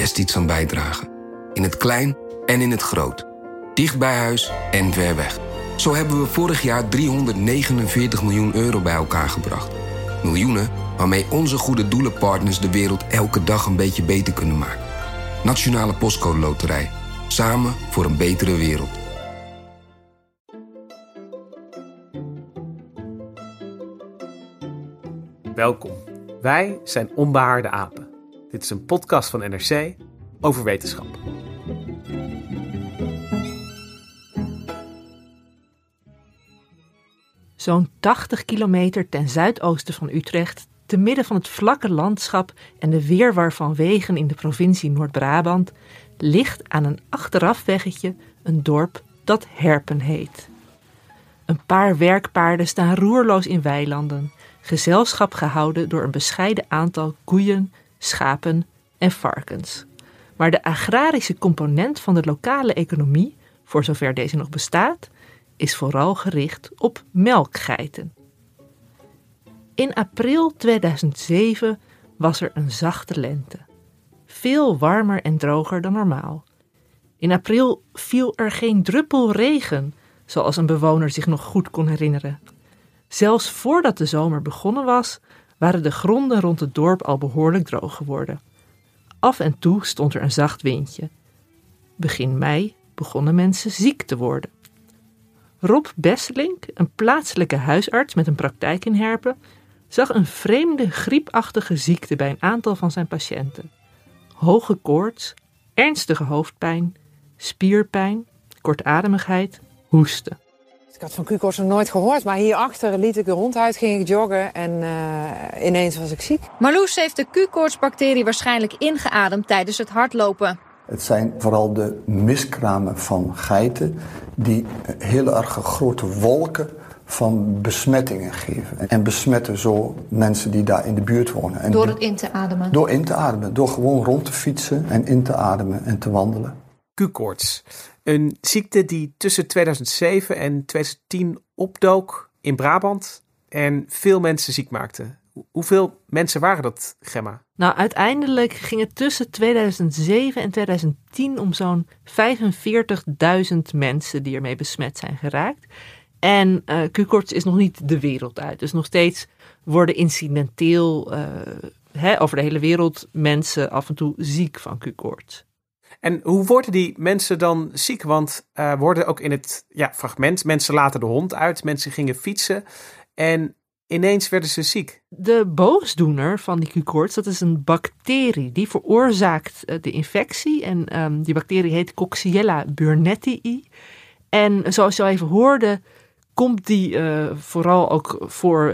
best iets aan bijdragen. In het klein en in het groot. Dicht bij huis en ver weg. Zo hebben we vorig jaar 349 miljoen euro bij elkaar gebracht. Miljoenen waarmee onze goede doelenpartners de wereld elke dag een beetje beter kunnen maken. Nationale Postcode Loterij. Samen voor een betere wereld. Welkom. Wij zijn Onbehaarde Apen. Dit is een podcast van NRC over wetenschap. Zo'n 80 kilometer ten zuidoosten van Utrecht, te midden van het vlakke landschap en de weerwar van wegen in de provincie Noord-Brabant, ligt aan een achterafweggetje een dorp dat Herpen heet. Een paar werkpaarden staan roerloos in weilanden, gezelschap gehouden door een bescheiden aantal koeien, schapen en varkens. Maar de agrarische component van de lokale economie, voor zover deze nog bestaat, is vooral gericht op melkgeiten. In april 2007 was er een zachte lente. Veel warmer en droger dan normaal. In april viel er geen druppel regen, zoals een bewoner zich nog goed kon herinneren. Zelfs voordat de zomer begonnen was, waren de gronden rond het dorp al behoorlijk droog geworden. Af en toe stond er een zacht windje. Begin mei begonnen mensen ziek te worden. Rob Besselink, een plaatselijke huisarts met een praktijk in Herpen, zag een vreemde griepachtige ziekte bij een aantal van zijn patiënten. Hoge koorts, ernstige hoofdpijn, spierpijn, kortademigheid, hoesten. Ik had van Q-koorts nog nooit gehoord, maar hierachter liet ik de hond uit, ging ik joggen en uh, ineens was ik ziek. Marloes heeft de Q-koortsbacterie waarschijnlijk ingeademd tijdens het hardlopen. Het zijn vooral de miskramen van geiten die heel erg grote wolken van besmettingen geven. En besmetten zo mensen die daar in de buurt wonen. En door het in te ademen? Door in te ademen. Door gewoon rond te fietsen en in te ademen en te wandelen. Q-koorts. Een ziekte die tussen 2007 en 2010 opdook in Brabant en veel mensen ziek maakte. Hoeveel mensen waren dat, Gemma? Nou, uiteindelijk ging het tussen 2007 en 2010 om zo'n 45.000 mensen die ermee besmet zijn geraakt. En uh, Q-koorts is nog niet de wereld uit. Dus nog steeds worden incidenteel uh, hè, over de hele wereld mensen af en toe ziek van Q-koorts. En hoe worden die mensen dan ziek? Want uh, worden ook in het ja, fragment, mensen laten de hond uit, mensen gingen fietsen en ineens werden ze ziek. De boosdoener van die Q-koorts, dat is een bacterie die veroorzaakt uh, de infectie. En um, die bacterie heet Coxiella burnettii. En zoals je al even hoorde, komt die uh, vooral ook voor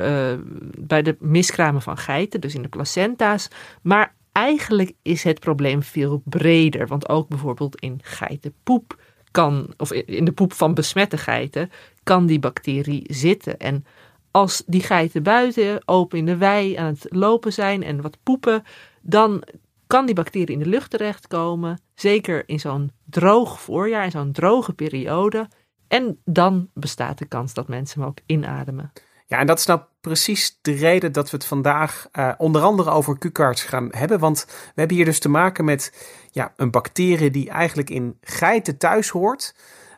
bij de miskramen van geiten, dus in de placenta's. Maar eigenlijk is het probleem veel breder. Want ook bijvoorbeeld in geitenpoep kan, of in de poep van besmette geiten, kan die bacterie zitten. En als die geiten buiten open in de wei aan het lopen zijn en wat poepen, dan kan die bacterie in de lucht terechtkomen. Zeker in zo'n droog voorjaar, in zo'n droge periode. En dan bestaat de kans dat mensen hem ook inademen. Ja, en dat is nou precies de reden dat we het vandaag uh, onder andere over Q-cards gaan hebben. Want we hebben hier dus te maken met ja, een bacterie die eigenlijk in geiten thuis hoort.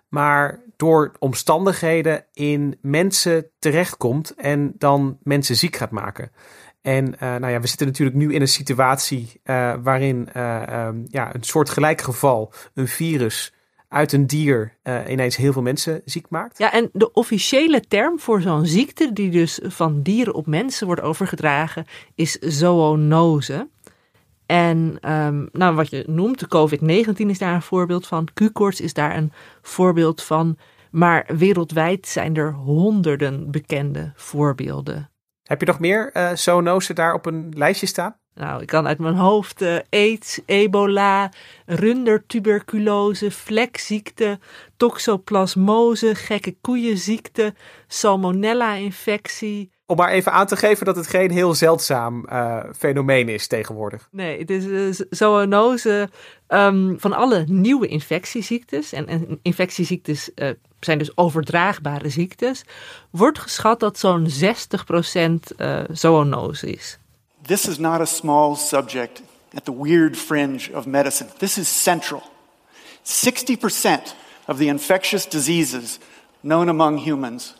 Maar door omstandigheden in mensen terechtkomt en dan mensen ziek gaat maken. En uh, nou ja, we zitten natuurlijk nu in een situatie uh, waarin um, ja, een soort gelijk geval, een virus uit een dier uh, ineens heel veel mensen ziek maakt. Ja, en de officiële term voor zo'n ziekte, die dus van dieren op mensen wordt overgedragen, is zoonose. En um, nou, wat je noemt, de COVID-19 is daar een voorbeeld van. Q-koorts is daar een voorbeeld van. Maar wereldwijd zijn er honderden bekende voorbeelden. Heb je nog meer uh, zoonose daar op een lijstje staan? Nou, ik kan uit mijn hoofd uh, aids, ebola, rundertuberculose, vlekziekte, toxoplasmose, gekke koeienziekte, salmonella-infectie. Om maar even aan te geven dat het geen heel zeldzaam uh, fenomeen is tegenwoordig. Nee, het is uh, zoonose um, van alle nieuwe infectieziektes. En, en infectieziektes zijn dus overdraagbare ziektes. Wordt geschat dat zo'n 60% uh, zoonose is. This is not a small subject at the weird fringe of medicine. This is central. 60% of the infectious diseases known among humans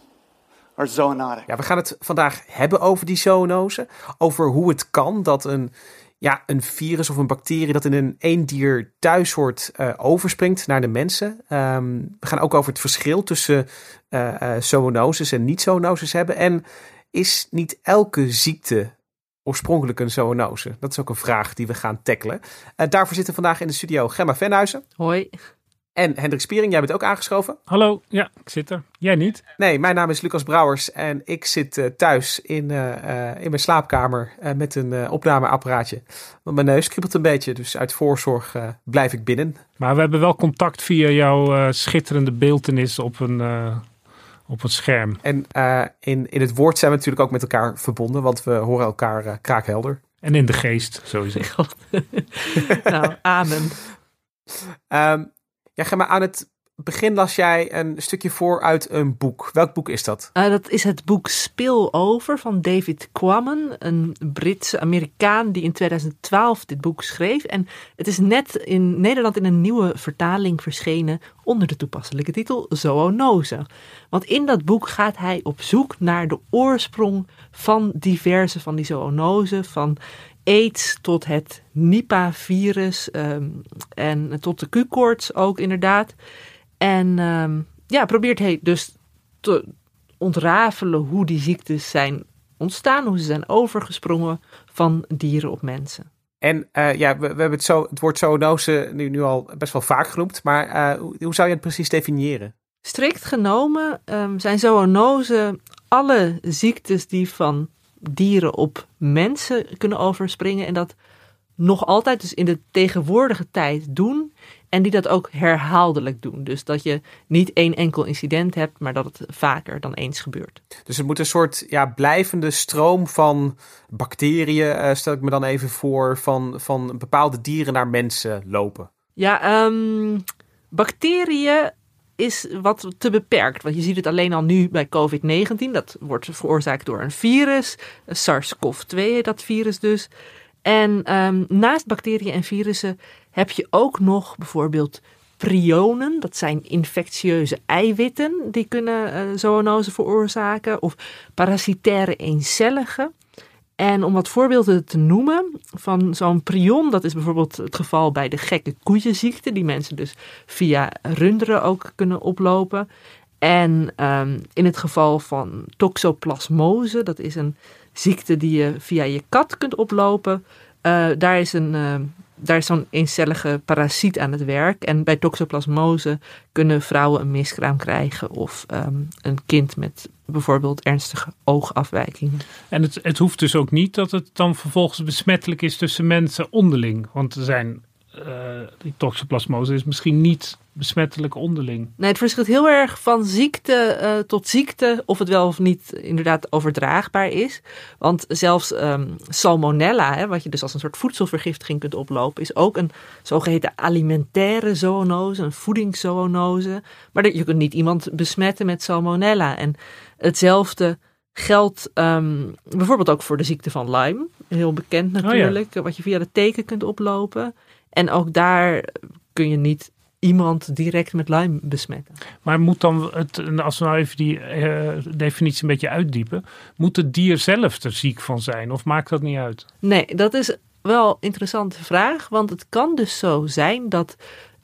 are zoonotic. Ja, we gaan het vandaag hebben over die zoonose. Over hoe het kan dat een, ja, een virus of een bacterie dat in een één dier thuis hoort uh, overspringt naar de mensen. Um, we gaan ook over het verschil tussen uh, zoonoses en niet-zoonoses hebben. En is niet elke ziekte oorspronkelijk een zoonose? Dat is ook een vraag die we gaan tackelen. Uh, daarvoor zitten vandaag in de studio Gemma Venhuizen. Hoi. En Hendrik Spiering, jij bent ook aangeschoven. Hallo, ja, ik zit er. Jij niet? Nee, mijn naam is Lucas Brouwers en ik zit uh, thuis in, uh, in mijn slaapkamer met een opnameapparaatje. Want mijn neus kriebelt een beetje, dus uit voorzorg blijf ik binnen. Maar we hebben wel contact via jouw schitterende beeldenis op een op het scherm. En uh, in, in het woord zijn we natuurlijk ook met elkaar verbonden, want we horen elkaar uh, kraakhelder. En in de geest, sowieso. nou, amen. Um, ja, ga maar aan het begin las jij een stukje voor uit een boek. Welk boek is dat? Uh, dat is het boek Over van David Quammen, een Britse Amerikaan die in 2012 dit boek schreef. En het is net in Nederland in een nieuwe vertaling verschenen onder de toepasselijke titel Zoonose. Want in dat boek gaat hij op zoek naar de oorsprong van diverse van die zoonosen, van aids tot het Nipah-virus um, en tot de Q-koorts ook inderdaad. En um, ja, probeert hij dus te ontrafelen hoe die ziektes zijn ontstaan, hoe ze zijn overgesprongen van dieren op mensen. En uh, ja, we, we, hebben het, zo, het woord zoonose nu, nu al best wel vaak genoemd, maar uh, hoe, hoe, zou je het precies definiëren? Strikt genomen um, zijn zoonose alle ziektes die van dieren op mensen kunnen overspringen en dat nog altijd dus in de tegenwoordige tijd doen en die dat ook herhaaldelijk doen. Dus dat je niet één enkel incident hebt, maar dat het vaker dan eens gebeurt. Dus het moet een soort ja, blijvende stroom van bacteriën, uh, stel ik me dan even voor, van, van bepaalde dieren naar mensen lopen. Ja, um, bacteriën is wat te beperkt. Want je ziet het alleen al nu bij COVID-19. Dat wordt veroorzaakt door een virus. SARS-CoV-2 dat virus dus. En um, naast bacteriën en virussen heb je ook nog bijvoorbeeld prionen. Dat zijn infectieuze eiwitten die kunnen uh, veroorzaken. Of parasitaire eencellige. En om wat voorbeelden te noemen van zo'n prion, dat is bijvoorbeeld het geval bij de gekke koeienziekte, die mensen dus via runderen ook kunnen oplopen. En um, in het geval van toxoplasmose, dat is een ziekte die je via je kat kunt oplopen, uh, daar is een. Uh, daar is zo'n eencellige parasiet aan het werk. En bij toxoplasmose kunnen vrouwen een miskraam krijgen of um, een kind met bijvoorbeeld ernstige oogafwijkingen. En het, het hoeft dus ook niet dat het dan vervolgens besmettelijk is tussen mensen onderling. Want er zijn, uh, die toxoplasmose is misschien niet besmettelijk onderling. Nee, het verschilt heel erg van ziekte uh, tot ziekte of het wel of niet inderdaad overdraagbaar is. Want zelfs um, salmonella, hè, wat je dus als een soort voedselvergiftiging kunt oplopen, is ook een zogeheten alimentaire zoonose, een voedingszoonose. Maar je kunt niet iemand besmetten met salmonella. En hetzelfde geldt um, bijvoorbeeld ook voor de ziekte van Lyme. Heel bekend natuurlijk, oh ja. wat je via de teken kunt oplopen. En ook daar kun je niet iemand direct met Lyme besmetten. Maar moet dan, het, als we nou even die uh, definitie een beetje uitdiepen, moet het dier zelf er ziek van zijn of maakt dat niet uit? Nee, dat is wel een interessante vraag, want het kan dus zo zijn dat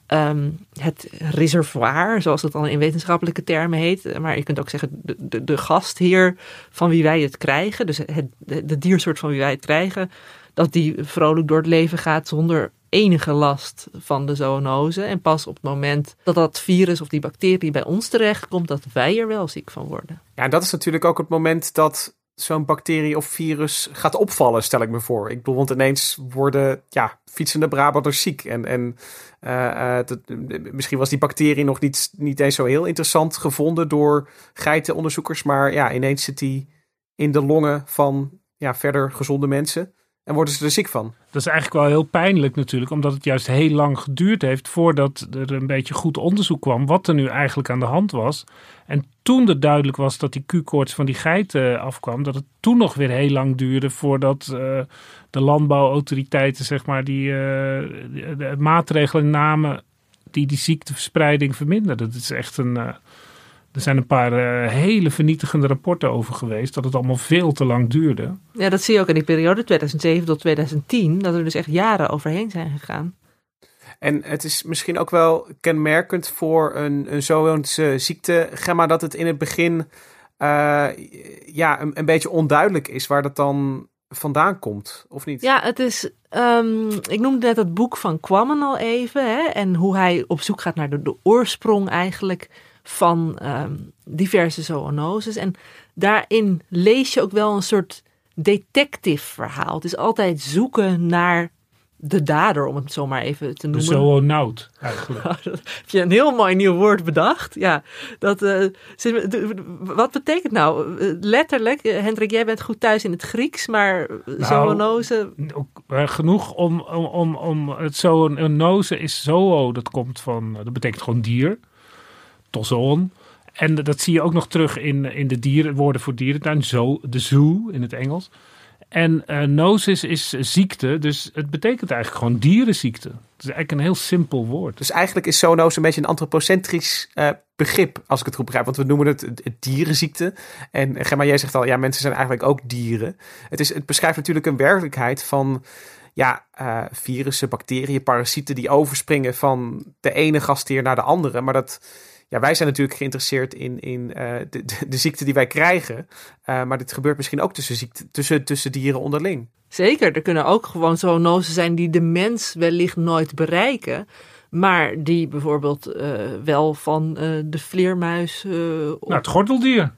um, het reservoir, zoals het dan in wetenschappelijke termen heet, maar je kunt ook zeggen de, de, de gastheer van wie wij het krijgen, dus het, de, de diersoort van wie wij het krijgen, dat die vrolijk door het leven gaat zonder enige last van de zoonose. En pas op het moment dat dat virus of die bacterie bij ons terechtkomt, dat wij er wel ziek van worden. Ja, en dat is natuurlijk ook het moment dat zo'n bacterie of virus gaat opvallen, stel ik me voor. Ik bedoel, want ineens worden ja, fietsende Brabanders ziek. En, en uh, dat, misschien was die bacterie nog niet, niet eens zo heel interessant gevonden door geitenonderzoekers. Maar ja, ineens zit die in de longen van ja, verder gezonde mensen. En worden ze er ziek van? Dat is eigenlijk wel heel pijnlijk natuurlijk, omdat het juist heel lang geduurd heeft voordat er een beetje goed onderzoek kwam wat er nu eigenlijk aan de hand was. En toen er duidelijk was dat die Q-koorts van die geiten afkwam, dat het toen nog weer heel lang duurde voordat uh, de landbouwautoriteiten zeg maar die de, maatregelen namen die die ziekteverspreiding verminderden. Dat is echt een... er zijn een paar uh, hele vernietigende rapporten over geweest. Dat het allemaal veel te lang duurde. Ja, dat zie je ook in die periode 2007 tot 2010. Dat er dus echt jaren overheen zijn gegaan. En het is misschien ook wel kenmerkend voor een, een zoonse ziekte, Gemma, dat het in het begin uh, ja, een, een beetje onduidelijk is waar dat dan vandaan komt, of niet? Ja, het is. Um, ik noemde net het boek van Kwammen al even. Hè, en hoe hij op zoek gaat naar de, de oorsprong eigenlijk van um, diverse zoonoses. En daarin lees je ook wel een soort detective verhaal. Het is altijd zoeken naar de dader, om het zo maar even te noemen. De zoonout, eigenlijk. heb je een heel mooi nieuw woord bedacht. Ja, dat, uh, wat betekent nou? Eh, letterlijk, uh, Hendrik, jij bent goed thuis in het Grieks, maar nou, zoonose... Genoeg om, om, om, om het zoonose is zoo, dat komt van, dat betekent gewoon dier tozoon. En dat zie je ook nog terug in, in de dieren, woorden voor dierentuin. Zo, de zoo in het Engels. En uh, nosis is ziekte, dus het betekent eigenlijk gewoon dierenziekte. Het is eigenlijk een heel simpel woord. Dus eigenlijk is zoonose een beetje een antropocentrisch uh, begrip, als ik het goed begrijp. Want we noemen het, het, dierenziekte. En Gemma, jij zegt al, ja, mensen zijn eigenlijk ook dieren. Het, is, het beschrijft natuurlijk een werkelijkheid van ja, uh, virussen, bacteriën, parasieten die overspringen van de ene gastheer naar de andere. Maar dat ja, wij zijn natuurlijk geïnteresseerd in, in uh, de, de, de, ziekte die wij krijgen. Uh, maar dit gebeurt misschien ook tussen, ziekte, tussen, tussen dieren onderling. Zeker, er kunnen ook gewoon zoonoses zijn die de mens wellicht nooit bereiken. Maar die bijvoorbeeld uh, wel van de vleermuis. nou, het gordeldier.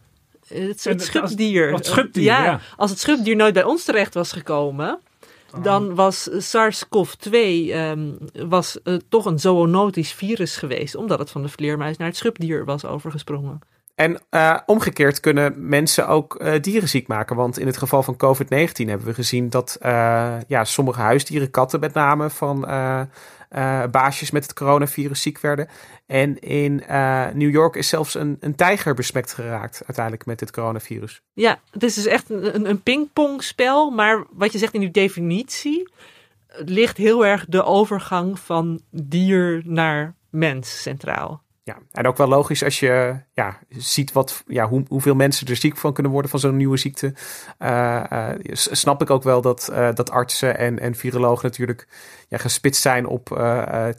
Het, het schubdier. Het schubdier, ja, ja. Als het schubdier nooit bij ons terecht was gekomen dan was SARS-CoV-2 um, was, uh, toch een zoonotisch virus geweest, omdat het van de vleermuis naar het schubdier was overgesprongen. En uh, omgekeerd kunnen mensen ook uh, dieren ziek maken. Want in het geval van COVID-19 hebben we gezien dat ja, sommige huisdieren, katten met name, van uh, baasjes met het coronavirus ziek werden. En in uh, New York is zelfs een, een tijger besmet geraakt uiteindelijk met het coronavirus. Ja, het is dus echt een, een pingpongspel. Maar wat je zegt in uw definitie, ligt heel erg de overgang van dier naar mens centraal. Ja, en ook wel logisch als je ja, ziet wat, ja, hoe, hoeveel mensen er ziek van kunnen worden van zo'n nieuwe ziekte. Uh, snap ik ook wel dat, uh, dat artsen en, en virologen natuurlijk ja, gespitst zijn op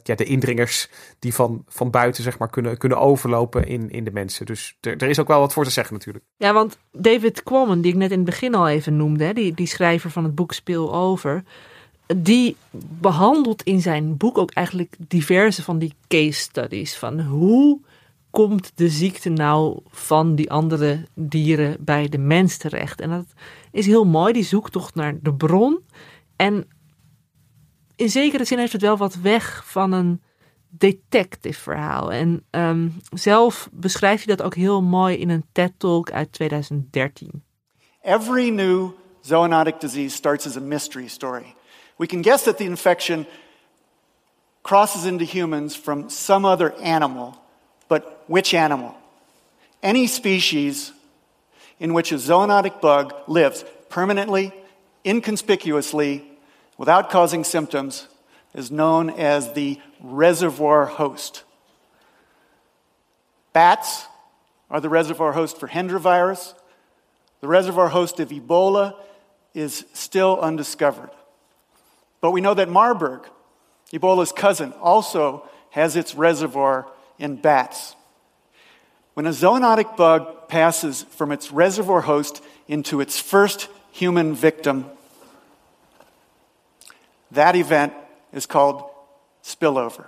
ja, de indringers die van, van buiten zeg maar, kunnen, kunnen overlopen in, in de mensen. Dus er, is ook wel wat voor te zeggen natuurlijk. Ja, want David Quammen, die ik net in het begin al even noemde, die, die schrijver van het boek Speel Over die behandelt in zijn boek ook eigenlijk diverse van die case studies. Van hoe komt de ziekte nou van die andere dieren bij de mens terecht? En dat is heel mooi, die zoektocht naar de bron. En in zekere zin heeft het wel wat weg van een detective verhaal. En um, zelf beschrijft hij dat ook heel mooi in een TED-talk uit 2013. Every new zoonotic disease starts as a mystery story. We can guess that the infection crosses into humans from some other animal, but which animal? Any species in which a zoonotic bug lives permanently, inconspicuously, without causing symptoms, is known as the reservoir host. Bats are the reservoir host for Hendra virus. The reservoir host of Ebola is still undiscovered. But we know that Marburg, Ebola's cousin, also has its reservoir in bats. When a zoonotic bug passes from its reservoir host into its first human victim, that event is called spillover.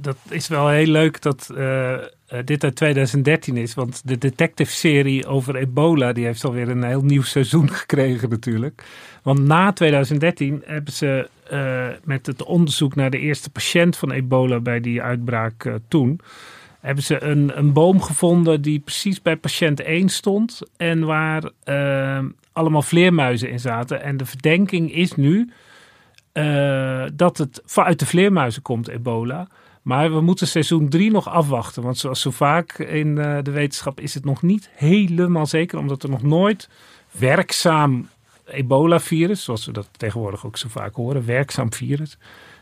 Dat is wel heel leuk dat uh, dit uit 2013 is. Want de detective-serie over ebola... die heeft alweer een heel nieuw seizoen gekregen natuurlijk. Want na 2013 hebben ze uh, met het onderzoek naar de eerste patiënt van ebola... bij die uitbraak toen... hebben ze een, een boom gevonden die precies bij patiënt 1 stond... en waar allemaal vleermuizen in zaten. En de verdenking is nu... dat het vanuit de vleermuizen komt, ebola. Maar we moeten seizoen 3 nog afwachten. Want zoals zo vaak in uh, de wetenschap is het nog niet helemaal zeker. Omdat er nog nooit werkzaam ebola-virus, zoals we dat tegenwoordig ook zo vaak horen, werkzaam virus,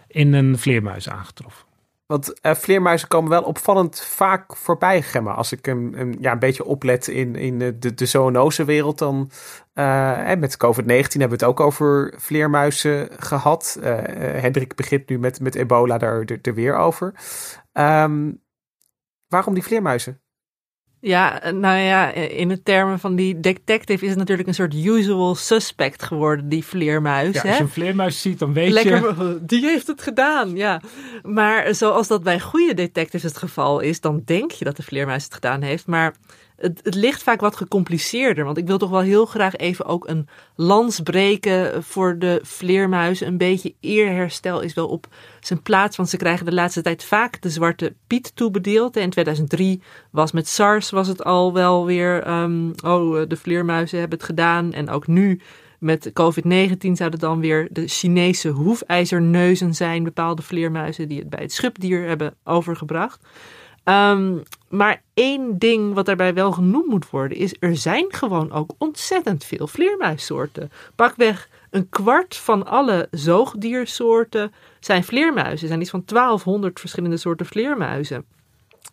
in een vleermuis aangetroffen. Want uh, vleermuizen komen wel opvallend vaak voorbij. Als ik een, ja, een beetje oplet in, in de, de zoonosewereld, dan uh, met COVID-19 hebben we het ook over vleermuizen gehad. Hendrik begint nu met, met ebola daar, er, weer over. Um, waarom die vleermuizen? Ja, nou ja, in de termen van die detective is het natuurlijk een soort usual suspect geworden, die vleermuis. Ja, als je een vleermuis ziet, dan weet Lekker, je... Die heeft het gedaan, ja. Maar zoals dat bij goede detectives het geval is, dan denk je dat de vleermuis het gedaan heeft. Maar het, ligt vaak wat gecompliceerder. Want ik wil toch wel heel graag even ook een lans breken voor de vleermuizen. Een beetje eerherstel is wel op zijn plaats. Want ze krijgen de laatste tijd vaak de zwarte piet toebedeeld. In 2003 was met SARS was het al wel weer. Um, oh, de vleermuizen hebben het gedaan. En ook nu met COVID-19 zouden dan weer de Chinese hoefijzerneuzen zijn. Bepaalde vleermuizen die het bij het schubdier hebben overgebracht. Um, maar één ding wat daarbij wel genoemd moet worden is, er zijn gewoon ook ontzettend veel vleermuissoorten. Pakweg een kwart van alle zoogdiersoorten zijn vleermuizen. Er zijn iets van 1200 verschillende soorten vleermuizen.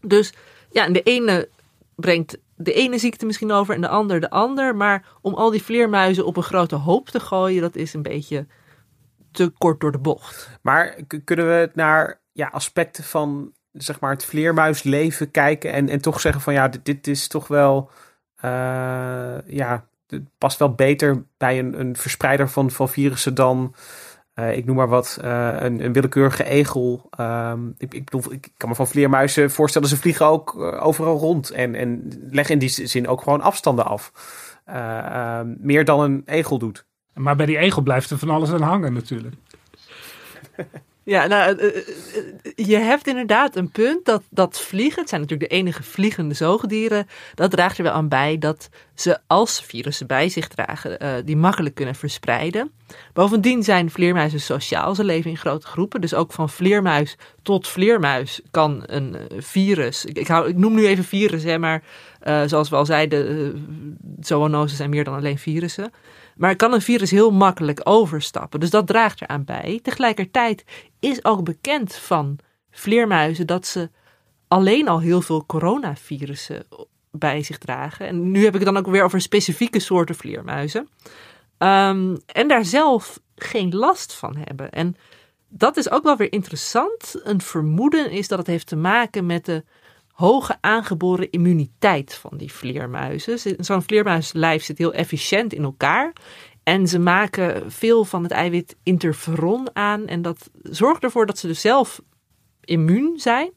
Dus ja, de ene brengt de ene ziekte misschien over en de ander de ander. Maar om al die vleermuizen op een grote hoop te gooien, dat is een beetje te kort door de bocht. Maar kunnen we het naar ja, aspecten van zeg maar, het vleermuisleven kijken en, en toch zeggen van ja, dit, dit is toch wel, uh, ja, het past wel beter bij een, een verspreider van, van virussen dan, uh, ik noem maar wat, uh, een, een willekeurige egel. Um, ik, ik, bedoel, ik kan me van vleermuizen voorstellen, ze vliegen ook overal rond en, en leggen in die zin ook gewoon afstanden af. Ehm, meer dan een egel doet. Maar bij die egel blijft er van alles aan hangen natuurlijk. Ja, nou, eh, eh, eh, je hebt inderdaad een punt dat, dat vliegen, het zijn natuurlijk de enige vliegende zoogdieren, dat draagt er wel aan bij dat ze als virussen bij zich dragen, die makkelijk kunnen verspreiden. Bovendien zijn vleermuizen sociaal, ze leven in grote groepen, dus ook van vleermuis tot vleermuis kan een virus, ik, ik noem nu even virus, hè, maar zoals we al zeiden, zoonoses zijn meer dan alleen virussen. Maar kan een virus heel makkelijk overstappen. Dus dat draagt eraan bij. Tegelijkertijd is ook bekend van vleermuizen dat ze alleen al heel veel coronavirussen bij zich dragen. En nu heb ik het dan ook weer over specifieke soorten vleermuizen. Um, en daar zelf geen last van hebben. En dat is ook wel weer interessant. Een vermoeden is dat het heeft te maken met de hoge aangeboren immuniteit van die vleermuizen. Zo'n vleermuislijf zit heel efficiënt in elkaar. En ze maken veel van het eiwit interferon aan. En dat zorgt ervoor dat ze dus zelf immuun zijn.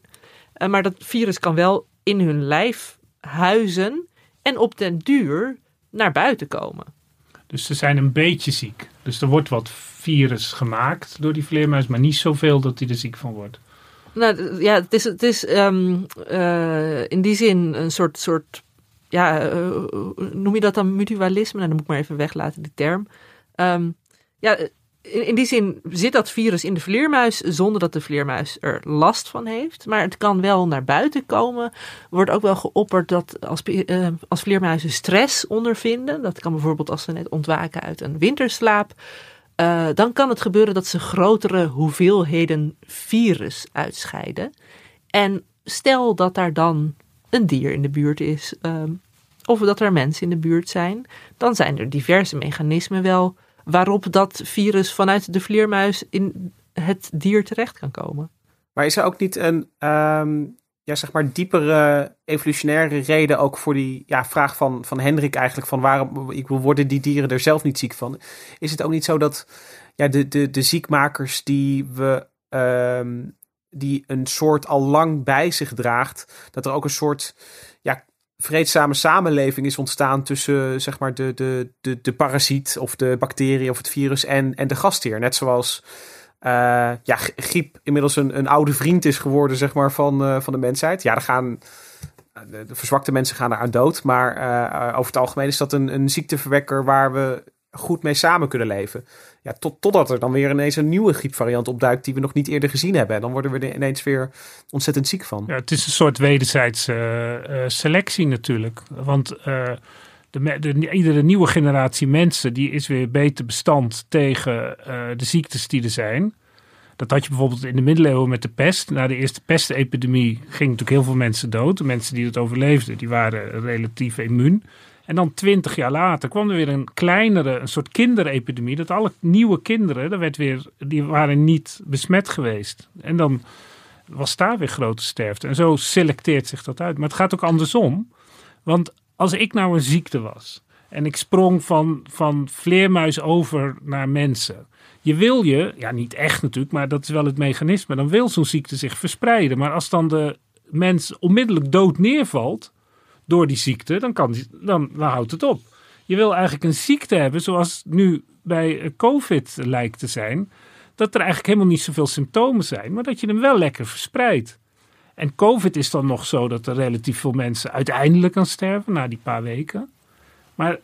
Eh, maar dat virus kan wel in hun lijf huizen en op den duur naar buiten komen. Dus ze zijn een beetje ziek. Dus er wordt wat virus gemaakt door die vleermuis, maar niet zoveel dat hij er ziek van wordt. Nou ja, het is, het is um, uh, in die zin een soort, soort ja, uh, noem je dat dan mutualisme? Nou, dan moet ik maar even weglaten, die term. Um, ja, in, in, die zin zit dat virus in de vleermuis zonder dat de vleermuis er last van heeft. Maar het kan wel naar buiten komen. Wordt ook wel geopperd dat als, uh, als vleermuizen stress ondervinden, dat kan bijvoorbeeld als ze net ontwaken uit een winterslaap, uh, dan kan het gebeuren dat ze grotere hoeveelheden virus uitscheiden. En stel dat daar dan een dier in de buurt is, uh, of dat er mensen in de buurt zijn, dan zijn er diverse mechanismen wel waarop dat virus vanuit de vleermuis in het dier terecht kan komen. Maar is er ook niet een um, ja, zeg maar diepere evolutionaire reden ook voor die ja, vraag van, van Hendrik eigenlijk van waarom ik wil worden die dieren er zelf niet ziek van? Is het ook niet zo dat ja, de, de, de ziekmakers die we um, die een soort al lang bij zich draagt, dat er ook een soort ja, vreedzame samenleving is ontstaan tussen zeg maar, de, de, de, de parasiet of de bacterie of het virus en, en de gastheer. Net zoals ja, griep inmiddels een, een oude vriend is geworden zeg maar, van, uh, van de mensheid. Ja, er gaan de, de verzwakte mensen gaan eraan dood. Maar over het algemeen is dat een, een ziekteverwekker waar we goed mee samen kunnen leven. Ja, tot, totdat er dan weer ineens een nieuwe griepvariant opduikt die we nog niet eerder gezien hebben. En dan worden we er ineens weer ontzettend ziek van. Ja, het is een soort wederzijdse selectie natuurlijk. Want de, de, iedere nieuwe generatie mensen die is weer beter bestand tegen de ziektes die er zijn. Dat had je bijvoorbeeld in de middeleeuwen met de pest. Na de eerste pestepidemie gingen natuurlijk heel veel mensen dood. De mensen die het overleefden, die waren relatief immuun. En dan twintig jaar later kwam er weer een kleinere, een soort kinderepidemie. Dat alle nieuwe kinderen, dat werd weer, die waren niet besmet geweest. En dan was daar weer grote sterfte. En zo selecteert zich dat uit. Maar het gaat ook andersom. Want als ik nou een ziekte was en ik sprong van, van vleermuis over naar mensen. Je wil je, ja niet echt natuurlijk, maar dat is wel het mechanisme. Dan wil zo'n ziekte zich verspreiden. Maar als dan de mens onmiddellijk dood neervalt, door die ziekte, dan, kan die, dan, dan houdt het op. Je wil eigenlijk een ziekte hebben zoals nu bij COVID lijkt te zijn. Dat er eigenlijk helemaal niet zoveel symptomen zijn, maar dat je hem wel lekker verspreidt. En COVID is dan nog zo dat er relatief veel mensen uiteindelijk kan sterven na die paar weken. Maar,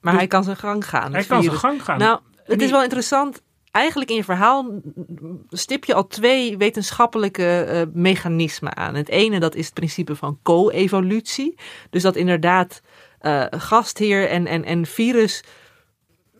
maar hij kan zijn gang gaan. Hij kan zijn gang gaan. Nou, het is wel interessant eigenlijk in je verhaal stip je al twee wetenschappelijke uh, mechanismen aan. Het ene dat is het principe van co-evolutie. Dus dat inderdaad uh, gastheer en, en, en virus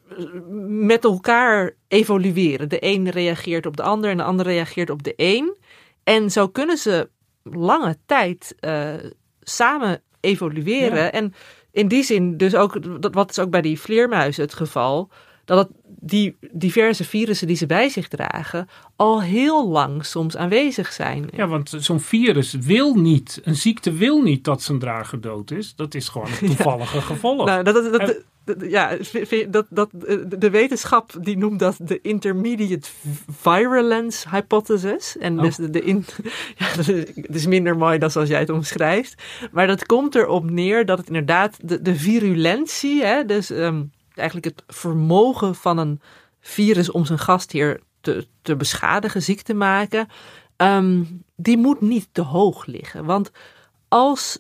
eh, met elkaar evolueren. De een reageert op de ander en de ander reageert op de een. En zo kunnen ze lange tijd uh, samen evolueren. Ja. En in die zin, dus ook, dat, wat is ook bij die vleermuizen het geval, dat het die diverse virussen die ze bij zich dragen al heel lang soms aanwezig zijn. Ja, want zo'n virus wil niet, een ziekte wil niet dat zijn drager dood is. Dat is gewoon een toevallige ja. gevolg. Nou, dat, dat, dat, ja, dat, dat, de wetenschap die noemt dat de intermediate virulence hypothesis. En oh. dus de, de in, ja, het is minder mooi dan zoals jij het omschrijft. Maar dat komt erop neer dat het inderdaad de, de virulentie, hè, dus um, eigenlijk het vermogen van een virus om zijn gastheer te, te beschadigen, ziek te maken, um, die moet niet te hoog liggen. Want als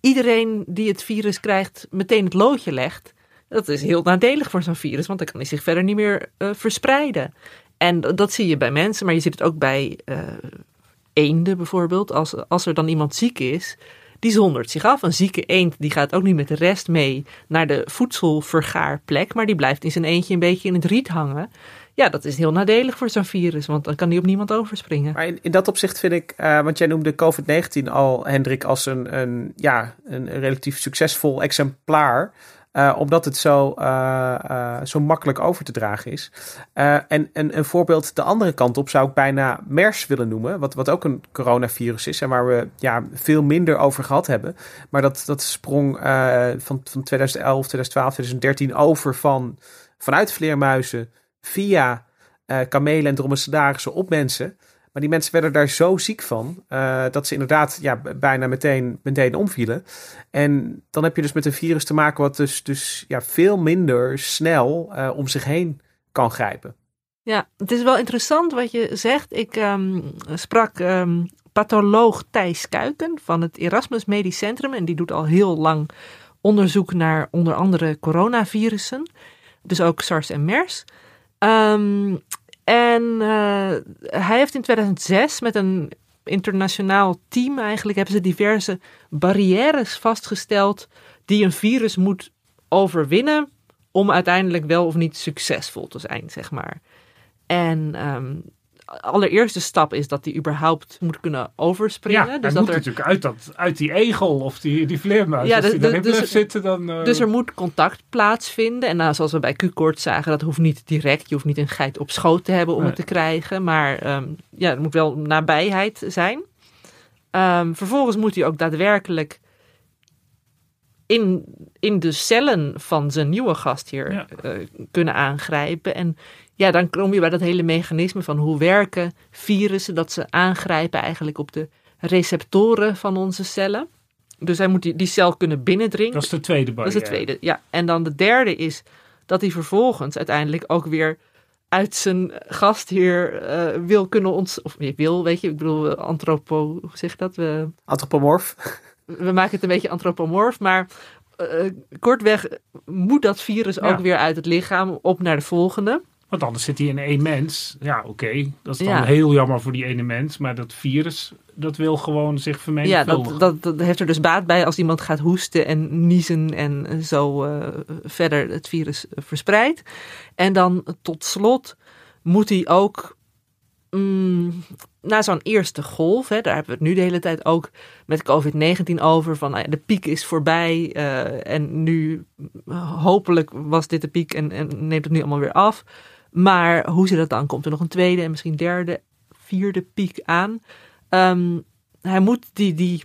iedereen die het virus krijgt meteen het loodje legt, dat is heel nadelig voor zo'n virus, want dan kan hij zich verder niet meer uh, verspreiden. En dat zie je bij mensen, maar je ziet het ook bij uh, eenden bijvoorbeeld. Als, als er dan iemand ziek is, die zondert zich af. Een zieke eend die gaat ook niet met de rest mee naar de voedselvergaarplek, maar die blijft in zijn eentje een beetje in het riet hangen. Ja, dat is heel nadelig voor zo'n virus, want dan kan die op niemand overspringen. Maar in, dat opzicht vind ik, uh, want jij noemde COVID-19 al, Hendrik, als een, een, ja, een relatief succesvol exemplaar. Uh, omdat het zo, uh, uh, zo makkelijk over te dragen is. en, en een voorbeeld de andere kant op zou ik bijna MERS willen noemen. Wat, wat ook een coronavirus is en waar we ja, veel minder over gehad hebben. Maar dat, dat sprong van, van 2011, 2012, 2013 over van, vanuit vleermuizen via kamelen en dromedarissen op mensen. Maar die mensen werden daar zo ziek van uh, dat ze inderdaad ja, bijna meteen, meteen omvielen. En dan heb je dus met een virus te maken wat dus, dus ja, veel minder snel uh, om zich heen kan grijpen. Ja, het is wel interessant wat je zegt. Ik um, sprak um, patholoog Thijs Kuiken van het Erasmus Medisch Centrum. En die doet al heel lang onderzoek naar onder andere coronavirussen. Dus ook SARS en MERS. Um, en uh, hij heeft in 2006 met een internationaal team eigenlijk hebben ze diverse barrières vastgesteld die een virus moet overwinnen om uiteindelijk wel of niet succesvol te zijn, zeg maar. En um, allereerste stap is dat hij überhaupt moet kunnen overspringen. Ja, dus dat moet er... natuurlijk uit, dat, uit die egel of die, die vleermuis. Ja, Als die daarin dus, zitten, dan... Uh... Dus er moet contact plaatsvinden. En nou, zoals we bij Q-koorts zagen, dat hoeft niet direct. Je hoeft niet een geit op schoot te hebben om nee. het te krijgen. Maar um, ja, er moet wel nabijheid zijn. Um, vervolgens moet hij ook daadwerkelijk in, in de cellen van zijn nieuwe gastheer ja. uh, kunnen aangrijpen. En ja, dan kom je bij dat hele mechanisme van hoe werken virussen, dat ze aangrijpen eigenlijk op de receptoren van onze cellen. Dus hij moet die, die cel kunnen binnendringen. Dat is de tweede barrière. Dat is de tweede, ja. En dan de derde is dat hij vervolgens uiteindelijk ook weer uit zijn gastheer uh, wil kunnen ons of wil, weet je, ik bedoel antropo, hoe zeg je dat? We, Antropomorf. We maken het een beetje antropomorf, maar uh, kortweg moet dat virus ja. ook weer uit het lichaam op naar de volgende. Want anders zit hij in één mens. Ja, oké. Okay. Dat is dan ja. heel jammer voor die ene mens. Maar dat virus, dat wil gewoon zich vermenigvuldigen. Ja, dat, dat, dat, heeft er dus baat bij als iemand gaat hoesten en niezen en zo uh, verder het virus verspreidt. En dan tot slot moet hij ook mm, na zo'n eerste golf, hè, daar hebben we het nu de hele tijd ook met COVID-19 over, van nou de piek is voorbij uh, en nu hopelijk was dit de piek en, en neemt het nu allemaal weer af. Maar hoe zit dat dan? Komt er nog een tweede en misschien derde, vierde piek aan? Um, hij moet die, die,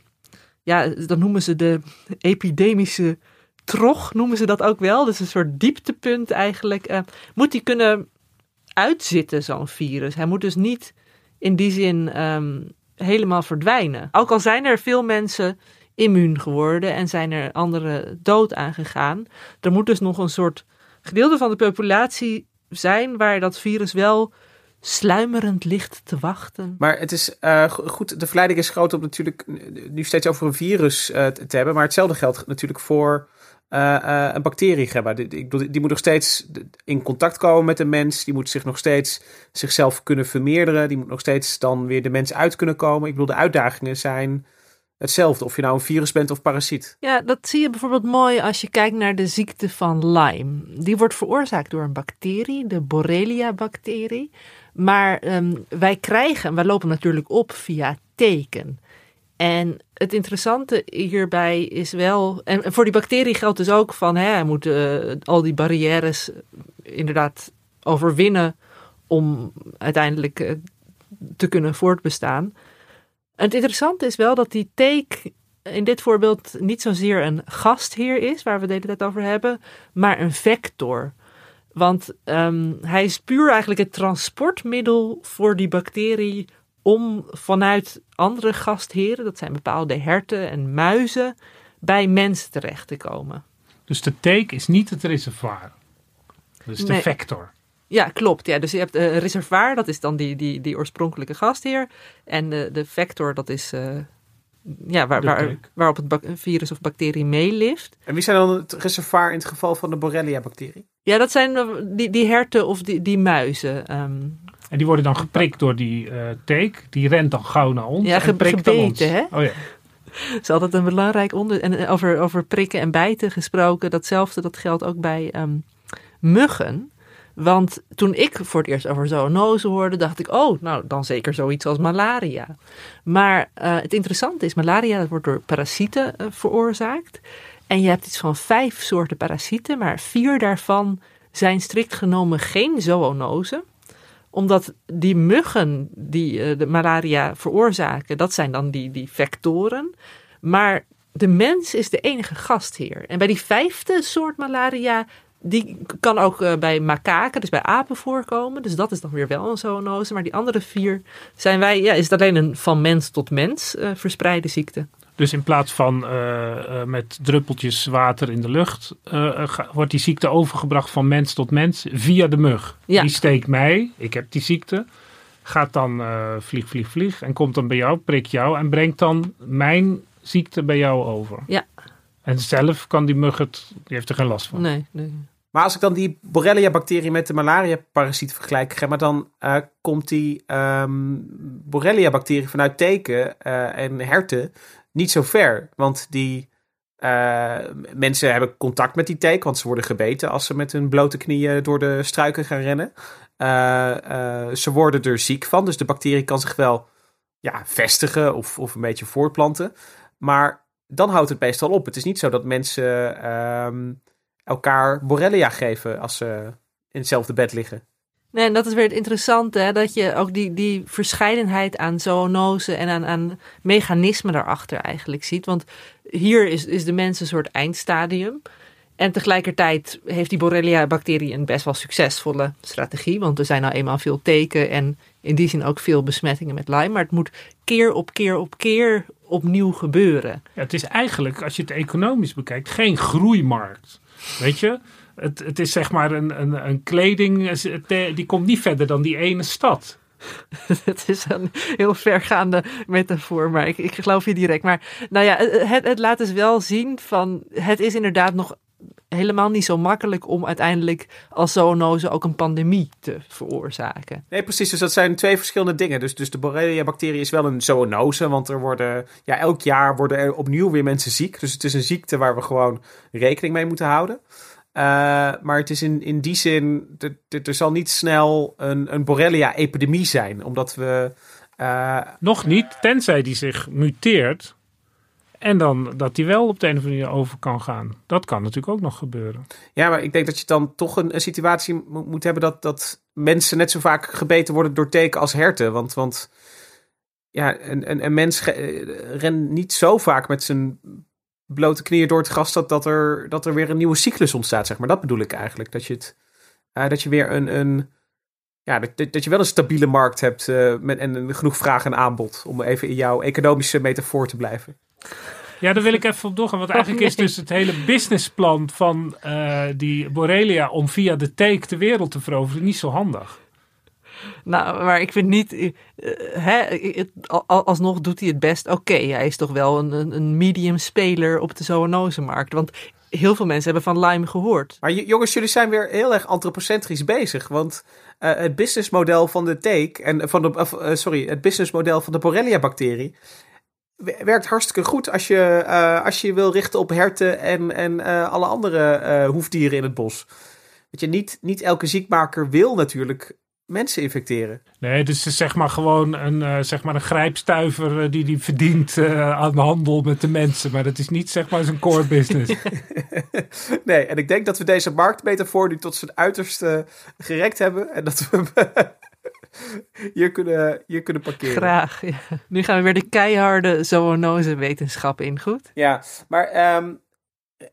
ja, dat noemen ze de epidemische trog, noemen ze dat ook wel. Dus een soort dieptepunt eigenlijk. Uh, moet die kunnen uitzitten, zo'n virus. Hij moet dus niet in die zin um, helemaal verdwijnen. Ook al zijn er veel mensen immuun geworden en zijn er anderen dood aangegaan. Er moet dus nog een soort gedeelte van de populatie zijn waar dat virus wel sluimerend ligt te wachten. Maar het is uh, goed, de verleiding is groot om natuurlijk nu steeds over een virus uh, te hebben. Maar hetzelfde geldt natuurlijk voor uh, een bacterie. Die, die, die, moet nog steeds in contact komen met de mens. Die moet zich nog steeds zichzelf kunnen vermeerderen. Die moet nog steeds dan weer de mens uit kunnen komen. Ik bedoel, de uitdagingen zijn hetzelfde. Of je nou een virus bent of parasiet. Ja, dat zie je bijvoorbeeld mooi als je kijkt naar de ziekte van Lyme. Die wordt veroorzaakt door een bacterie, de Borrelia-bacterie. Maar um, wij krijgen, wij lopen natuurlijk op via teken. En het interessante hierbij is wel, en voor die bacterie geldt dus ook van, hè, hij moet uh, al die barrières inderdaad overwinnen om uiteindelijk uh, te kunnen voortbestaan. Het interessante is wel dat die teek in dit voorbeeld niet zozeer een gastheer is, waar we de hele tijd over hebben, maar een vector. Want um, hij is puur eigenlijk het transportmiddel voor die bacterie om vanuit andere gastheren, dat zijn bepaalde herten en muizen, bij mensen terecht te komen. Dus de teek is niet het reservoir. Dus de nee. vector. Ja, klopt. Ja. Dus je hebt een reservoir, dat is dan die, die, die oorspronkelijke gastheer. En de, de vector, dat is uh, ja, waar, waar, waarop het virus of bacterie meelift. En wie zijn dan het reservoir in het geval van de Borrelia-bacterie? Ja, dat zijn die, die herten of die, die muizen. Um, en die worden dan geprikt door die uh, teek. Die rent dan gauw naar ons. Ja, ge gebeten, hè? Oh ja. Dat is altijd een belangrijk onder. En over, over prikken en bijten gesproken. Datzelfde, dat geldt ook bij um, muggen. Want toen ik voor het eerst over zoonose hoorde, dacht ik, oh, nou dan zeker zoiets als malaria. Maar uh, het interessante is, malaria dat wordt door parasieten uh, veroorzaakt. En je hebt iets van vijf soorten parasieten, maar vier daarvan zijn strikt genomen geen zoonose omdat die muggen die uh, de malaria veroorzaken, dat zijn dan die, die vectoren. Maar de mens is de enige gastheer. En bij die vijfde soort malaria die kan ook uh, bij makaken, dus bij apen voorkomen. Dus dat is dan weer wel een zoonose. Maar die andere vier zijn wij, ja, is het alleen een van mens tot mens uh, verspreide ziekte. Dus in plaats van uh, met druppeltjes water in de lucht, wordt die ziekte overgebracht van mens tot mens via de mug. Ja. Die steekt mij, ik heb die ziekte, gaat dan vlieg, vlieg, vlieg en komt dan bij jou, prikt jou en brengt dan mijn ziekte bij jou over. Ja. En zelf kan die mug het, die heeft er geen last van. Nee, nee. Maar als ik dan die Borrelia-bacterie met de malaria-parasiet vergelijk, maar dan uh, komt die um, Borrelia-bacterie vanuit teken uh, en herten niet zo ver. Want die uh, mensen hebben contact met die teken, want ze worden gebeten als ze met hun blote knieën door de struiken gaan rennen. ze worden er ziek van, dus de bacterie kan zich wel ja, vestigen of, of een beetje voortplanten. Maar dan houdt het meestal op. Het is niet zo dat mensen ehm, elkaar Borrelia geven als ze in hetzelfde bed liggen. Nee, en dat is weer het interessante, hè, dat je ook die, die verscheidenheid aan zoonose en aan, aan mechanismen daarachter eigenlijk ziet. Want hier is, is de mens een soort eindstadium. En tegelijkertijd heeft die Borrelia-bacterie een best wel succesvolle strategie. Want er zijn nou eenmaal veel teken en in die zin ook veel besmettingen met Lyme. Maar het moet keer op keer op keer opnieuw gebeuren. Ja, het is eigenlijk, als je het economisch bekijkt, geen groeimarkt. Weet je? Het, het is zeg maar een, een, een kleding, die komt niet verder dan die ene stad. Het is een heel vergaande metafoor, maar ik, ik geloof je direct. Maar nou ja, het, het laat dus wel zien van, het is inderdaad nog helemaal niet zo makkelijk om uiteindelijk als zoonose ook een pandemie te veroorzaken. Nee, precies. Dus dat zijn twee verschillende dingen. Dus, dus de Borrelia-bacterie is wel een zoonose, want er worden, ja, elk jaar worden er opnieuw weer mensen ziek. Dus het is een ziekte waar we gewoon rekening mee moeten houden. Uh, maar het is in, in die zin, er zal niet snel een, een Borrelia-epidemie zijn, omdat we... Uh, Nog niet, tenzij die zich muteert en dan dat die wel op de een of andere manier over kan gaan. Dat kan natuurlijk ook nog gebeuren. Ja, maar ik denk dat je dan toch een, situatie moet hebben dat, dat mensen net zo vaak gebeten worden door teken als herten. Want, want ja, een, een, een mens rent niet zo vaak met zijn blote knieën door het gras dat, dat, er, dat er weer een nieuwe cyclus ontstaat, zeg maar. Dat bedoel ik eigenlijk. Dat je, het, uh, dat je weer een, een ja, dat, dat je wel een stabiele markt hebt uh, met, en genoeg vraag en aanbod. Om even in jouw economische metafoor te blijven. Ja, daar wil ik even op doorgaan. Want eigenlijk is dus het hele businessplan van uh, die Borrelia om via de take de wereld te veroveren niet zo handig. Nou, maar ik vind niet. Uh, hè, het, alsnog doet hij het best oké. Hij is toch wel een, een medium speler op de zoonosemarkt. Want heel veel mensen hebben van Lyme gehoord. Maar jongens, jullie zijn weer heel erg antropocentrisch bezig. Want uh, het businessmodel van de take en van de. Uh, sorry, het businessmodel van de Borrelia-bacterie werkt hartstikke goed als je, uh, als je wil richten op herten en, en uh, alle andere uh, hoefdieren in het bos. Weet je, niet, niet elke ziekmaker wil natuurlijk mensen infecteren. Nee, dus is zeg maar gewoon een, zeg maar een grijpstuiver die die verdient aan de handel met de mensen. Maar dat is niet zeg maar zijn core business. nee, en ik denk dat we deze marktmetafoor nu tot zijn uiterste gerekt hebben. En dat we hier kunnen, hier kunnen parkeren. Graag. Ja. Nu gaan we weer de keiharde zoonose wetenschap in, goed? Ja, maar, um,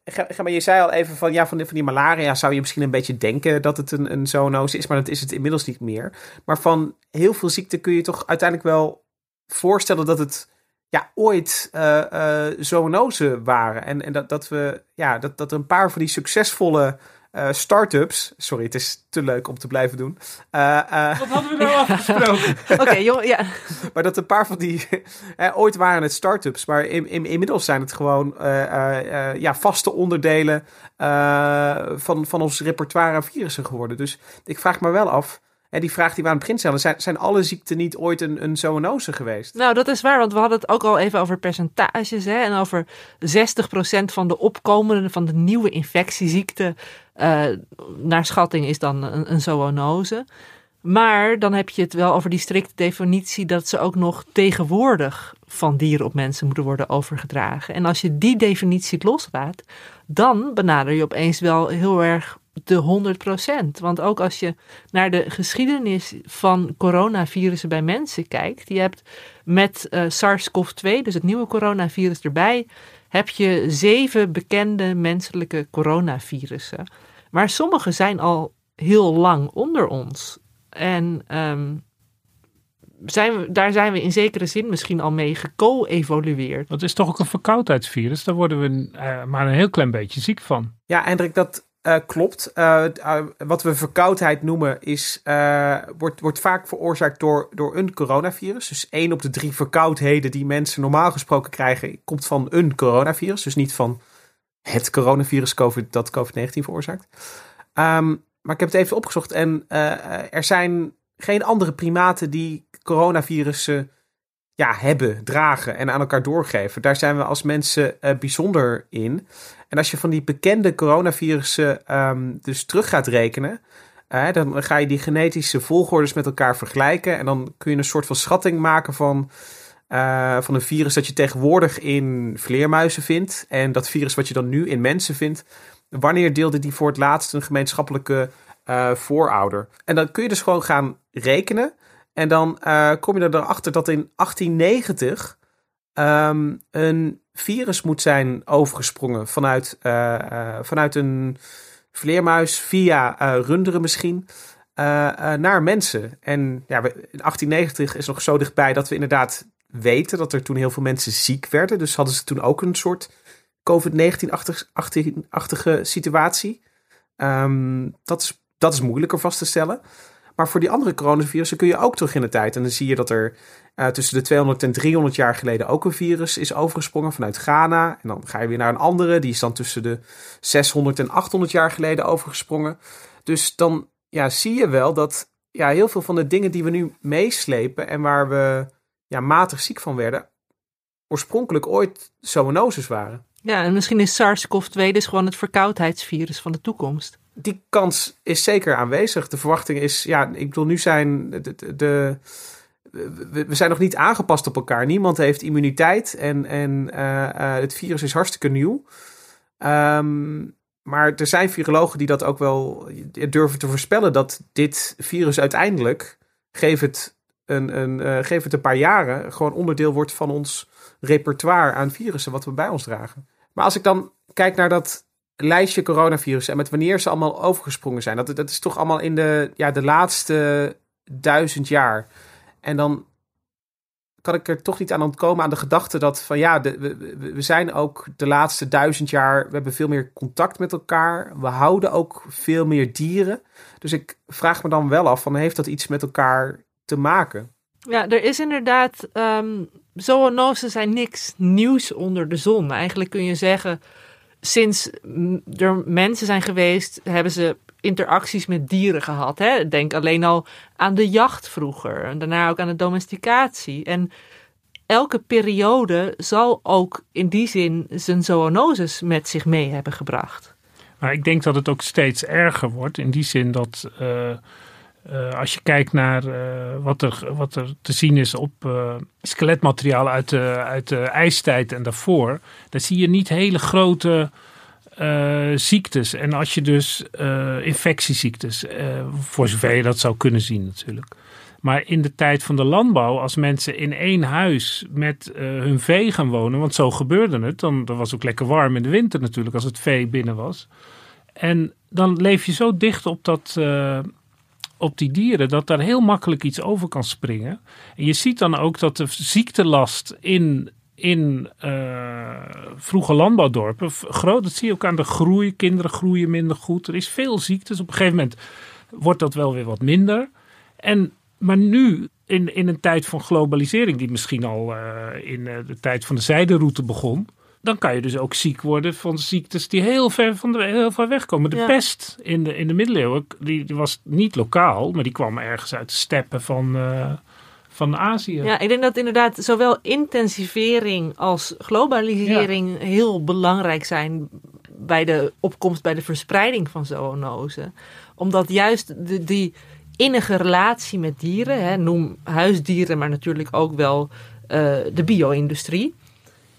ga, maar je zei al even van, ja, van, die, van die malaria zou je misschien een beetje denken dat het een, een zoonose is, maar dat is het inmiddels niet meer. Maar van heel veel ziekten kun je toch uiteindelijk wel voorstellen dat het ja, ooit uh, uh, zoonose waren. En, en dat, dat we, ja, dat, dat er een paar van die succesvolle uh, startups. Sorry, het is te leuk om te blijven doen. Uh, uh, Wat hadden we nou afgesproken? Oké, joh, ja. Maar dat een paar van die. ooit waren het startups, maar in, in, inmiddels zijn het gewoon ja, vaste onderdelen van, van ons repertoire aan virussen geworden. Dus ik vraag me wel af. En die vraag die we aan het begin stellen, zijn, zijn alle ziekten niet ooit een, een zoonose geweest? Nou, dat is waar, want we hadden het ook al even over percentages. Hè, en over 60% van de opkomende, van de nieuwe infectieziekten, uh, naar schatting is dan een, een zoonose. Maar dan heb je het wel over die strikte definitie dat ze ook nog tegenwoordig van dieren op mensen moeten worden overgedragen. En als je die definitie loslaat, dan benader je opeens wel heel erg de 100%. Want ook als je naar de geschiedenis van coronavirussen bij mensen kijkt, je hebt met uh, SARS-CoV-2, dus het nieuwe coronavirus erbij, heb je zeven bekende menselijke coronavirussen. Maar sommige zijn al heel lang onder ons. En um, zijn we, daar zijn we in zekere zin misschien al mee geco-evolueerd. Dat is toch ook een verkoudheidsvirus? Daar worden we uh, maar een heel klein beetje ziek van. Ja, Hendrik, dat uh, klopt. Uh, wat we verkoudheid noemen, is, wordt, wordt vaak veroorzaakt door, door een coronavirus. Dus één op de drie verkoudheden die mensen normaal gesproken krijgen, komt van een coronavirus. Dus niet van het coronavirus COVID, dat COVID-19 veroorzaakt. Um, maar ik heb het even opgezocht en er zijn geen andere primaten die coronavirussen ja, hebben, dragen en aan elkaar doorgeven. Daar zijn we als mensen bijzonder in. En als je van die bekende coronavirussen um, dus terug gaat rekenen, uh, dan ga je die genetische volgordes met elkaar vergelijken. En dan kun je een soort van schatting maken van uh, van een virus dat je tegenwoordig in vleermuizen vindt. En dat virus wat je dan nu in mensen vindt. Wanneer deelde die voor het laatst een gemeenschappelijke uh, voorouder? En dan kun je dus gewoon gaan rekenen. En dan kom je erachter dat in 1890 um, een virus moet zijn overgesprongen vanuit, uh, vanuit een vleermuis via runderen misschien. naar mensen. En ja, in 1890 is nog zo dichtbij dat we inderdaad weten dat er toen heel veel mensen ziek werden. Dus hadden ze toen ook een soort COVID-19-achtige situatie. Um, dat, is, dat is moeilijker vast te stellen. Maar voor die andere coronavirussen kun je ook terug in de tijd. En dan zie je dat er uh, tussen de 200 en 300 jaar geleden ook een virus is overgesprongen vanuit Ghana. En dan ga je weer naar een andere, die is dan tussen de 600 en 800 jaar geleden overgesprongen. Dus dan ja, zie je wel dat ja, heel veel van de dingen die we nu meeslepen en waar we ja, matig ziek van werden, oorspronkelijk ooit zoonoses waren. Ja, en misschien is SARS-CoV-2 dus gewoon het verkoudheidsvirus van de toekomst. Die kans is zeker aanwezig. De verwachting is, ja, ik bedoel, nu zijn de, de, we zijn nog niet aangepast op elkaar. Niemand heeft immuniteit en, en uh, uh, het virus is hartstikke nieuw. Um, maar er zijn virologen die dat ook wel durven te voorspellen dat dit virus uiteindelijk, geef het een, een, uh, het een paar jaren, gewoon onderdeel wordt van ons repertoire aan virussen wat we bij ons dragen. Maar als ik dan kijk naar dat lijstje coronavirus en met wanneer ze allemaal overgesprongen zijn, dat, dat is toch allemaal in de, ja, de laatste duizend jaar. En dan kan ik er toch niet aan ontkomen aan de gedachte dat van ja, we, we zijn ook de laatste duizend jaar, we hebben veel meer contact met elkaar. We houden ook veel meer dieren. Dus ik vraag me dan wel af van heeft dat iets met elkaar te maken? Ja, er is inderdaad, um, zijn niks nieuws onder de zon. Eigenlijk kun je zeggen, sinds er mensen zijn geweest, hebben ze interacties met dieren gehad. Hè? Denk alleen al aan de jacht vroeger en daarna ook aan de domesticatie. En elke periode zal ook in die zin zijn zoonoses met zich mee hebben gebracht. Maar ik denk dat het ook steeds erger wordt in die zin dat uh, uh, als je kijkt naar uh, wat, er, wat er te zien is op skeletmateriaal uit de, uit de ijstijd en daarvoor, dan zie je niet hele grote uh, ziektes. En als je dus uh, infectieziektes, uh, voor zover je dat zou kunnen zien natuurlijk. Maar in de tijd van de landbouw, als mensen in één huis met hun vee gaan wonen, want zo gebeurde het, dan, was het ook lekker warm in de winter natuurlijk als het vee binnen was. En dan leef je zo dicht op, dat, op die dieren dat daar heel makkelijk iets over kan springen. En je ziet dan ook dat de ziektelast in in uh, vroege landbouwdorpen groot. Dat zie je ook aan de groei. Kinderen groeien minder goed. Er is veel ziektes. Op een gegeven moment wordt dat wel weer wat minder. En, maar nu, in, in een tijd van globalisering, die misschien al uh, in uh, de tijd van de zijderoute begon. Dan kan je dus ook ziek worden van ziektes die heel ver, van de, heel ver weg komen. De ja. pest in de, in de middeleeuwen, die, die, was niet lokaal, maar die kwam ergens uit de steppen van, van Azië. Ja, ik denk dat inderdaad zowel intensivering als globalisering ja. heel belangrijk zijn bij de opkomst, bij de verspreiding van zoonosen. Omdat juist de, die innige relatie met dieren, hè, noem huisdieren, maar natuurlijk ook wel uh, de bio-industrie.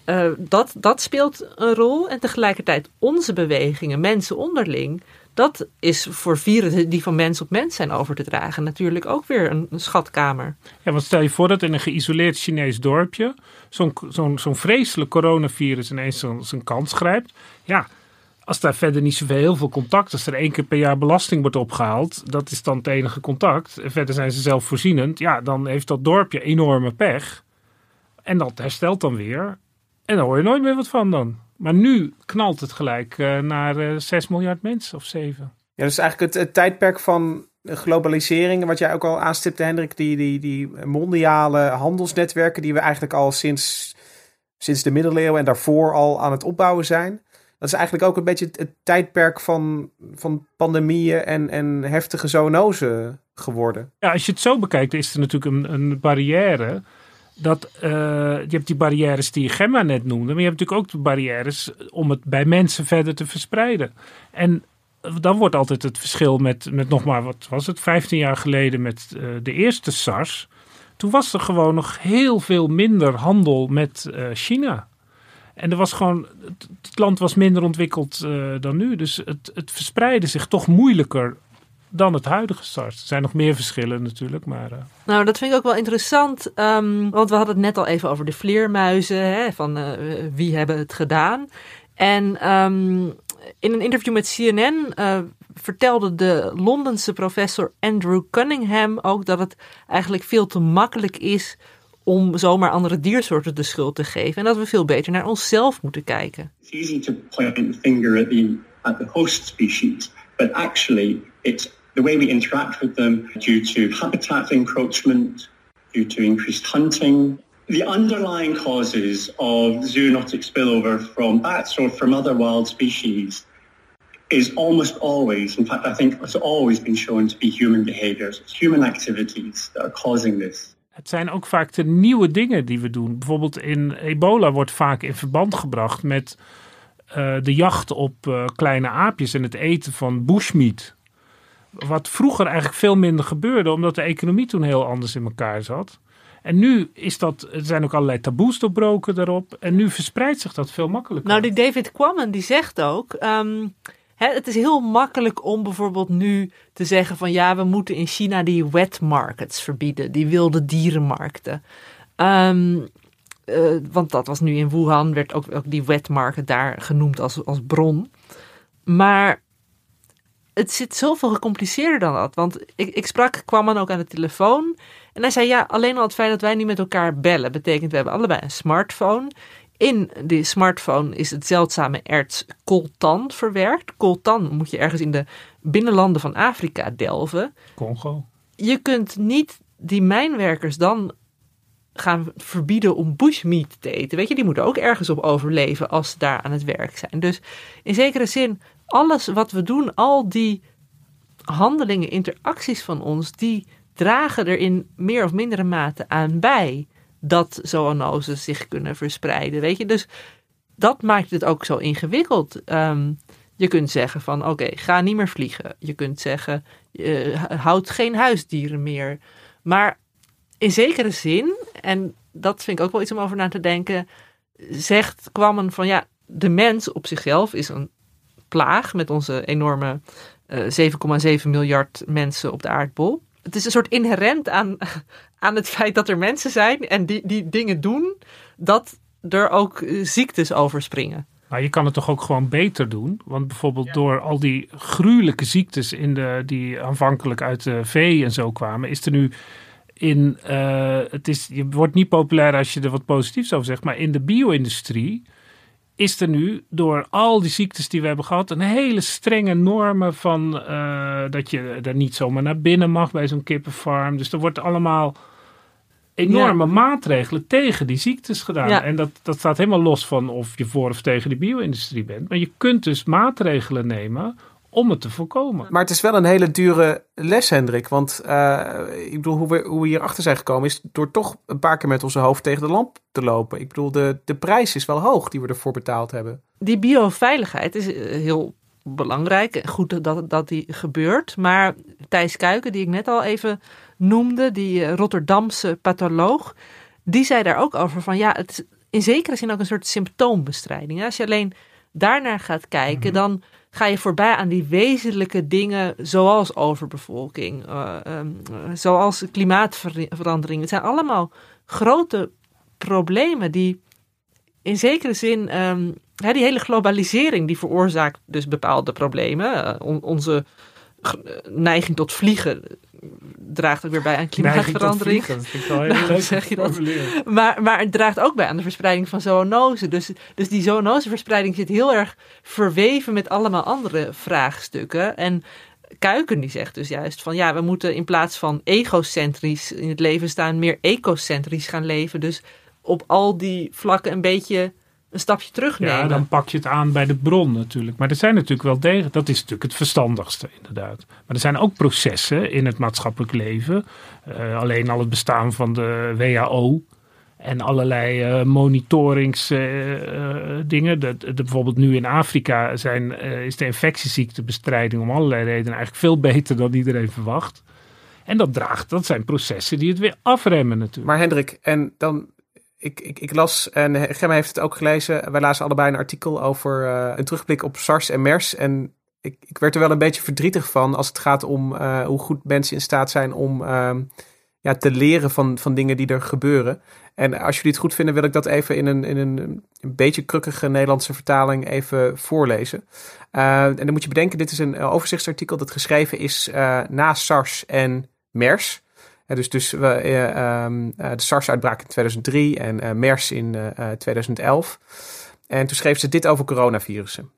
Uh, dat, dat speelt een rol. En tegelijkertijd onze bewegingen, mensen onderling, dat is voor virussen die van mens op mens zijn over te dragen natuurlijk ook weer een, schatkamer. Ja, want stel je voor dat in een geïsoleerd Chinees dorpje zo'n zo'n zo'n vreselijk coronavirus ineens zijn kans grijpt. Ja, als daar verder niet zoveel heel veel contact, als er één keer per jaar belasting wordt opgehaald, dat is dan het enige contact. En verder zijn ze zelfvoorzienend. Ja, dan heeft dat dorpje enorme pech. En dat herstelt dan weer. En daar hoor je nooit meer wat van dan. Maar nu knalt het gelijk uh, naar uh, 6 miljard mensen of 7. Ja, dus eigenlijk het, het, tijdperk van globalisering, wat jij ook al aanstipte, Hendrik, die, die, die mondiale handelsnetwerken die we eigenlijk al sinds, sinds de middeleeuwen en daarvoor al aan het opbouwen zijn. Dat is eigenlijk ook een beetje het, het tijdperk van, van pandemieën en, en heftige zoonose geworden. Ja, als je het zo bekijkt, is er natuurlijk een, een barrière dat uh, je hebt die barrières die Gemma net noemde, maar je hebt natuurlijk ook de barrières om het bij mensen verder te verspreiden. En dan wordt altijd het verschil met, met nog maar, wat was het, 15 jaar geleden met uh, de eerste SARS. Toen was er gewoon nog heel veel minder handel met uh, China. En er was gewoon, het land was minder ontwikkeld dan nu. Dus het, het verspreidde zich toch moeilijker dan het huidige SARS. Er zijn nog meer verschillen natuurlijk, maar... Uh... Nou, dat vind ik ook wel interessant, um, want we hadden het net al even over de vleermuizen, hè, van uh, wie hebben het gedaan. En um, in een interview met CNN uh, vertelde de Londense professor Andrew Cunningham ook dat het eigenlijk veel te makkelijk is om zomaar andere diersoorten de schuld te geven. En dat we veel beter naar onszelf moeten kijken. It's easy to point the finger at the, at the host species, but actually it's the way we interact with them due to habitat encroachment, due to increased hunting. The underlying causes of zoonotic spillover from bats or from other wild species is almost always, in fact, I think it's always been shown to be human behaviors, human activities that are causing this. Het zijn ook vaak de nieuwe dingen die we doen. Bijvoorbeeld in ebola wordt vaak in verband gebracht met uh, de jacht op uh, kleine aapjes en het eten van bushmeat. Wat vroeger eigenlijk veel minder gebeurde, omdat de economie toen heel anders in elkaar zat. En nu is dat, er zijn ook allerlei taboes doorbroken daarop. En nu verspreidt zich dat veel makkelijker. Nou, die David Quammen die zegt ook. Um, hè, het is heel makkelijk om bijvoorbeeld nu te zeggen van ja, we moeten in China die wet markets verbieden, die wilde dierenmarkten. Um, uh, want dat was nu in Wuhan, werd ook, ook die wet market daar genoemd als, als bron. Maar het zit zoveel gecompliceerder dan dat. Want ik, ik sprak, kwam dan ook aan de telefoon. En hij zei, ja, alleen al het feit dat wij niet met elkaar bellen... betekent, we hebben allebei een smartphone. In die smartphone is het zeldzame erts coltan verwerkt. Coltan moet je ergens in de binnenlanden van Afrika delven. Congo. Je kunt niet die mijnwerkers dan gaan verbieden om bushmeat te eten. Weet je, die moeten ook ergens op overleven als ze daar aan het werk zijn. Dus in zekere zin, alles wat we doen, al die handelingen, interacties van ons, die dragen er in meer of mindere mate aan bij dat zoonoses zich kunnen verspreiden. Weet je, dus dat maakt het ook zo ingewikkeld. Um, je kunt zeggen van oké, ga niet meer vliegen. Je kunt zeggen, uh, houd geen huisdieren meer. Maar in zekere zin, en dat vind ik ook wel iets om over na te denken, zegt Kwammen van ja, de mens op zichzelf is een plaag met onze enorme uh, 7,7 miljard mensen op de aardbol. Het is een soort inherent aan, aan het feit dat er mensen zijn en die, die dingen doen, dat er ook ziektes overspringen. Maar je kan het toch ook gewoon beter doen? Want bijvoorbeeld door al die gruwelijke ziektes in de, die aanvankelijk uit de vee en zo kwamen, is er nu in, uh, het is, je wordt niet populair als je er wat positiefs over zegt, maar in de bio-industrie is er nu door al die ziektes die we hebben gehad een hele strenge normen van uh, dat je er niet zomaar naar binnen mag bij zo'n kippenfarm. Dus er wordt allemaal enorme ja. maatregelen tegen die ziektes gedaan. Ja. En dat, dat staat helemaal los van of je voor of tegen de bio-industrie bent. Maar je kunt dus maatregelen nemen om het te voorkomen. Maar het is wel een hele dure les, Hendrik. Want uh, ik bedoel, hoe we, hoe we hierachter zijn gekomen is door toch een paar keer met onze hoofd tegen de lamp te lopen. Ik bedoel, de, de prijs is wel hoog die we ervoor betaald hebben. Die bioveiligheid is heel belangrijk en goed dat, dat die gebeurt. Maar Thijs Kuiken, die ik net al even noemde, die Rotterdamse patholoog, die zei daar ook over van ja, het is in zekere zin ook een soort symptoombestrijding. Als je alleen daarnaar gaat kijken, mm -hmm. dan ga je voorbij aan die wezenlijke dingen zoals overbevolking, uh, um, zoals klimaatverandering. Het zijn allemaal grote problemen die in zekere zin, um, hè, die hele globalisering die veroorzaakt dus bepaalde problemen. On, onze neiging tot vliegen draagt ook weer bij aan klimaatverandering. Heel leuk zeg je dat. Maar, maar het draagt ook bij aan de verspreiding van zoonose. Dus, dus die zoonoseverspreiding zit heel erg verweven met allemaal andere vraagstukken. En Kuiken die zegt dus juist van ja, we moeten in plaats van egocentrisch in het leven staan, meer ecocentrisch gaan leven. Dus op al die vlakken een beetje een stapje terugnemen. Ja, dan pak je het aan bij de bron natuurlijk. Maar er zijn natuurlijk wel degelijk, dat is natuurlijk het verstandigste inderdaad. Maar er zijn ook processen in het maatschappelijk leven. Uh, alleen al het bestaan van de WHO en allerlei uh, monitoringsdingen. Uh, de, de, bijvoorbeeld nu in Afrika zijn, is de infectieziektebestrijding om allerlei redenen eigenlijk veel beter dan iedereen verwacht. En dat draagt, dat zijn processen die het weer afremmen natuurlijk. Maar Hendrik, en dan ik, ik, ik, las, en Gemma heeft het ook gelezen. Wij lazen allebei een artikel over uh, een terugblik op SARS en MERS. En ik, ik werd er wel een beetje verdrietig van als het gaat om hoe goed mensen in staat zijn om ehm, ja, te leren van, van dingen die er gebeuren. En als jullie het goed vinden, wil ik dat even in een, in een, een beetje krukkige Nederlandse vertaling even voorlezen. en dan moet je bedenken, dit is een overzichtsartikel dat geschreven is na SARS en MERS dus dus uh, um, de SARS-uitbraak in 2003 en uh, MERS in 2011. En toen schreef ze dit over coronavirussen.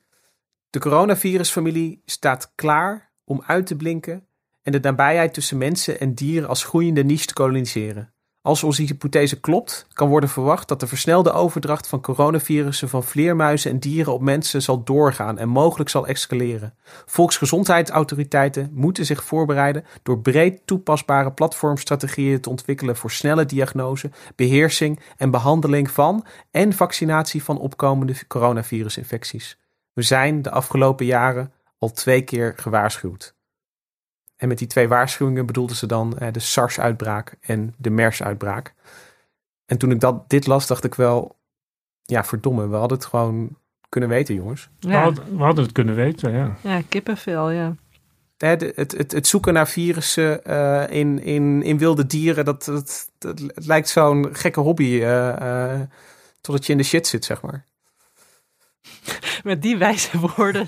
De coronavirusfamilie staat klaar om uit te blinken en de nabijheid tussen mensen en dieren als groeiende niche te koloniseren. Als onze hypothese klopt, kan worden verwacht dat de versnelde overdracht van coronavirussen van vleermuizen en dieren op mensen zal doorgaan en mogelijk zal escaleren. Volksgezondheidsautoriteiten moeten zich voorbereiden door breed toepasbare platformstrategieën te ontwikkelen voor snelle diagnose, beheersing en behandeling van en vaccinatie van opkomende coronavirusinfecties. We zijn de afgelopen jaren al twee keer gewaarschuwd. En met die twee waarschuwingen bedoelden ze dan eh, de SARS-uitbraak en de MERS-uitbraak. En toen ik dat, dit las, dacht ik wel, ja, verdomme, we hadden het gewoon kunnen weten, jongens. Ja. We, hadden, we, hadden, het kunnen weten, ja. Ja, kippenvel, ja. Het, het, het, het zoeken naar virussen uh, in, in, in wilde dieren, dat, dat, dat het lijkt zo'n gekke hobby uh, uh, totdat je in de shit zit, zeg maar. Met die wijze woorden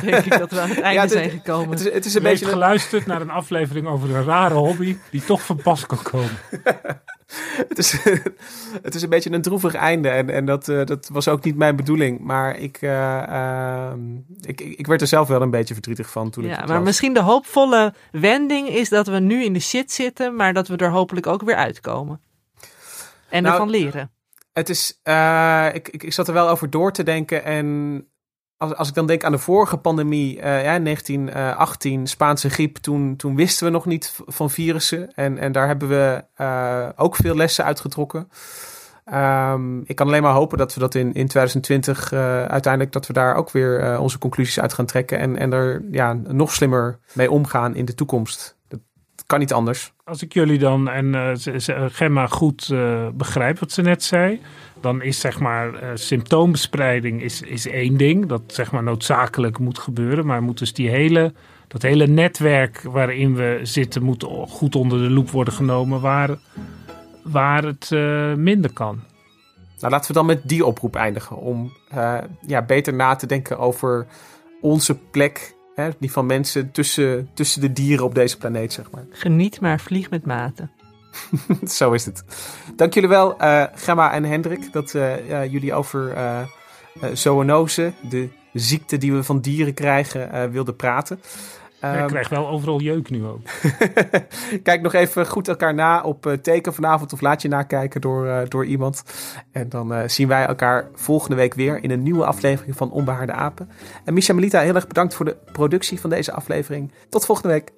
denk ik dat we aan het einde zijn gekomen. Het is, het is een beetje geluisterd naar een aflevering over een rare hobby die toch van pas kan komen. het, is, het is een beetje een droevig einde en, en dat, uh, dat was ook niet mijn bedoeling. Maar ik, uh, uh, ik, ik werd er zelf wel een beetje verdrietig van toen ja, ik het Maar misschien de hoopvolle wending is dat we nu in de shit zitten, maar dat we er hopelijk ook weer uitkomen. En Nou, ervan leren. Het is, uh, ik, ik, ik zat er wel over door te denken. En als, als ik dan denk aan de vorige pandemie, uh, ja, 1918, Spaanse griep, toen, toen wisten we nog niet van virussen. En, en daar hebben we uh, ook veel lessen uitgetrokken. Um, ik kan alleen maar hopen dat we dat in, in 2020 uiteindelijk, dat we daar ook weer onze conclusies uit gaan trekken. En, en er ja, nog slimmer mee omgaan in de toekomst. Kan niet anders. Als ik jullie dan en uh, Gemma goed uh, begrijp wat ze net zei, dan is zeg maar uh, symptoombespreiding is, is één ding dat zeg maar noodzakelijk moet gebeuren, maar moet dus die hele dat hele netwerk waarin we zitten moet goed onder de loep worden genomen waar, waar het minder kan. Nou, laten we dan met die oproep eindigen om ja, beter na te denken over onze plek Hè, die van mensen tussen, tussen de dieren op deze planeet, zeg maar. Geniet maar, vlieg met mate. Zo is het. Dank jullie wel, uh, Gemma en Hendrik, dat uh, uh, jullie over zoonose, de ziekte die we van dieren krijgen, wilden praten. Um, ik krijg wel overal jeuk nu ook. Kijk nog even goed elkaar na op uh, teken vanavond of laat je nakijken door, uh, door iemand. En dan uh, zien wij elkaar volgende week weer in een nieuwe aflevering van Onbehaarde Apen. En Misha Melita, heel erg bedankt voor de productie van deze aflevering. Tot volgende week.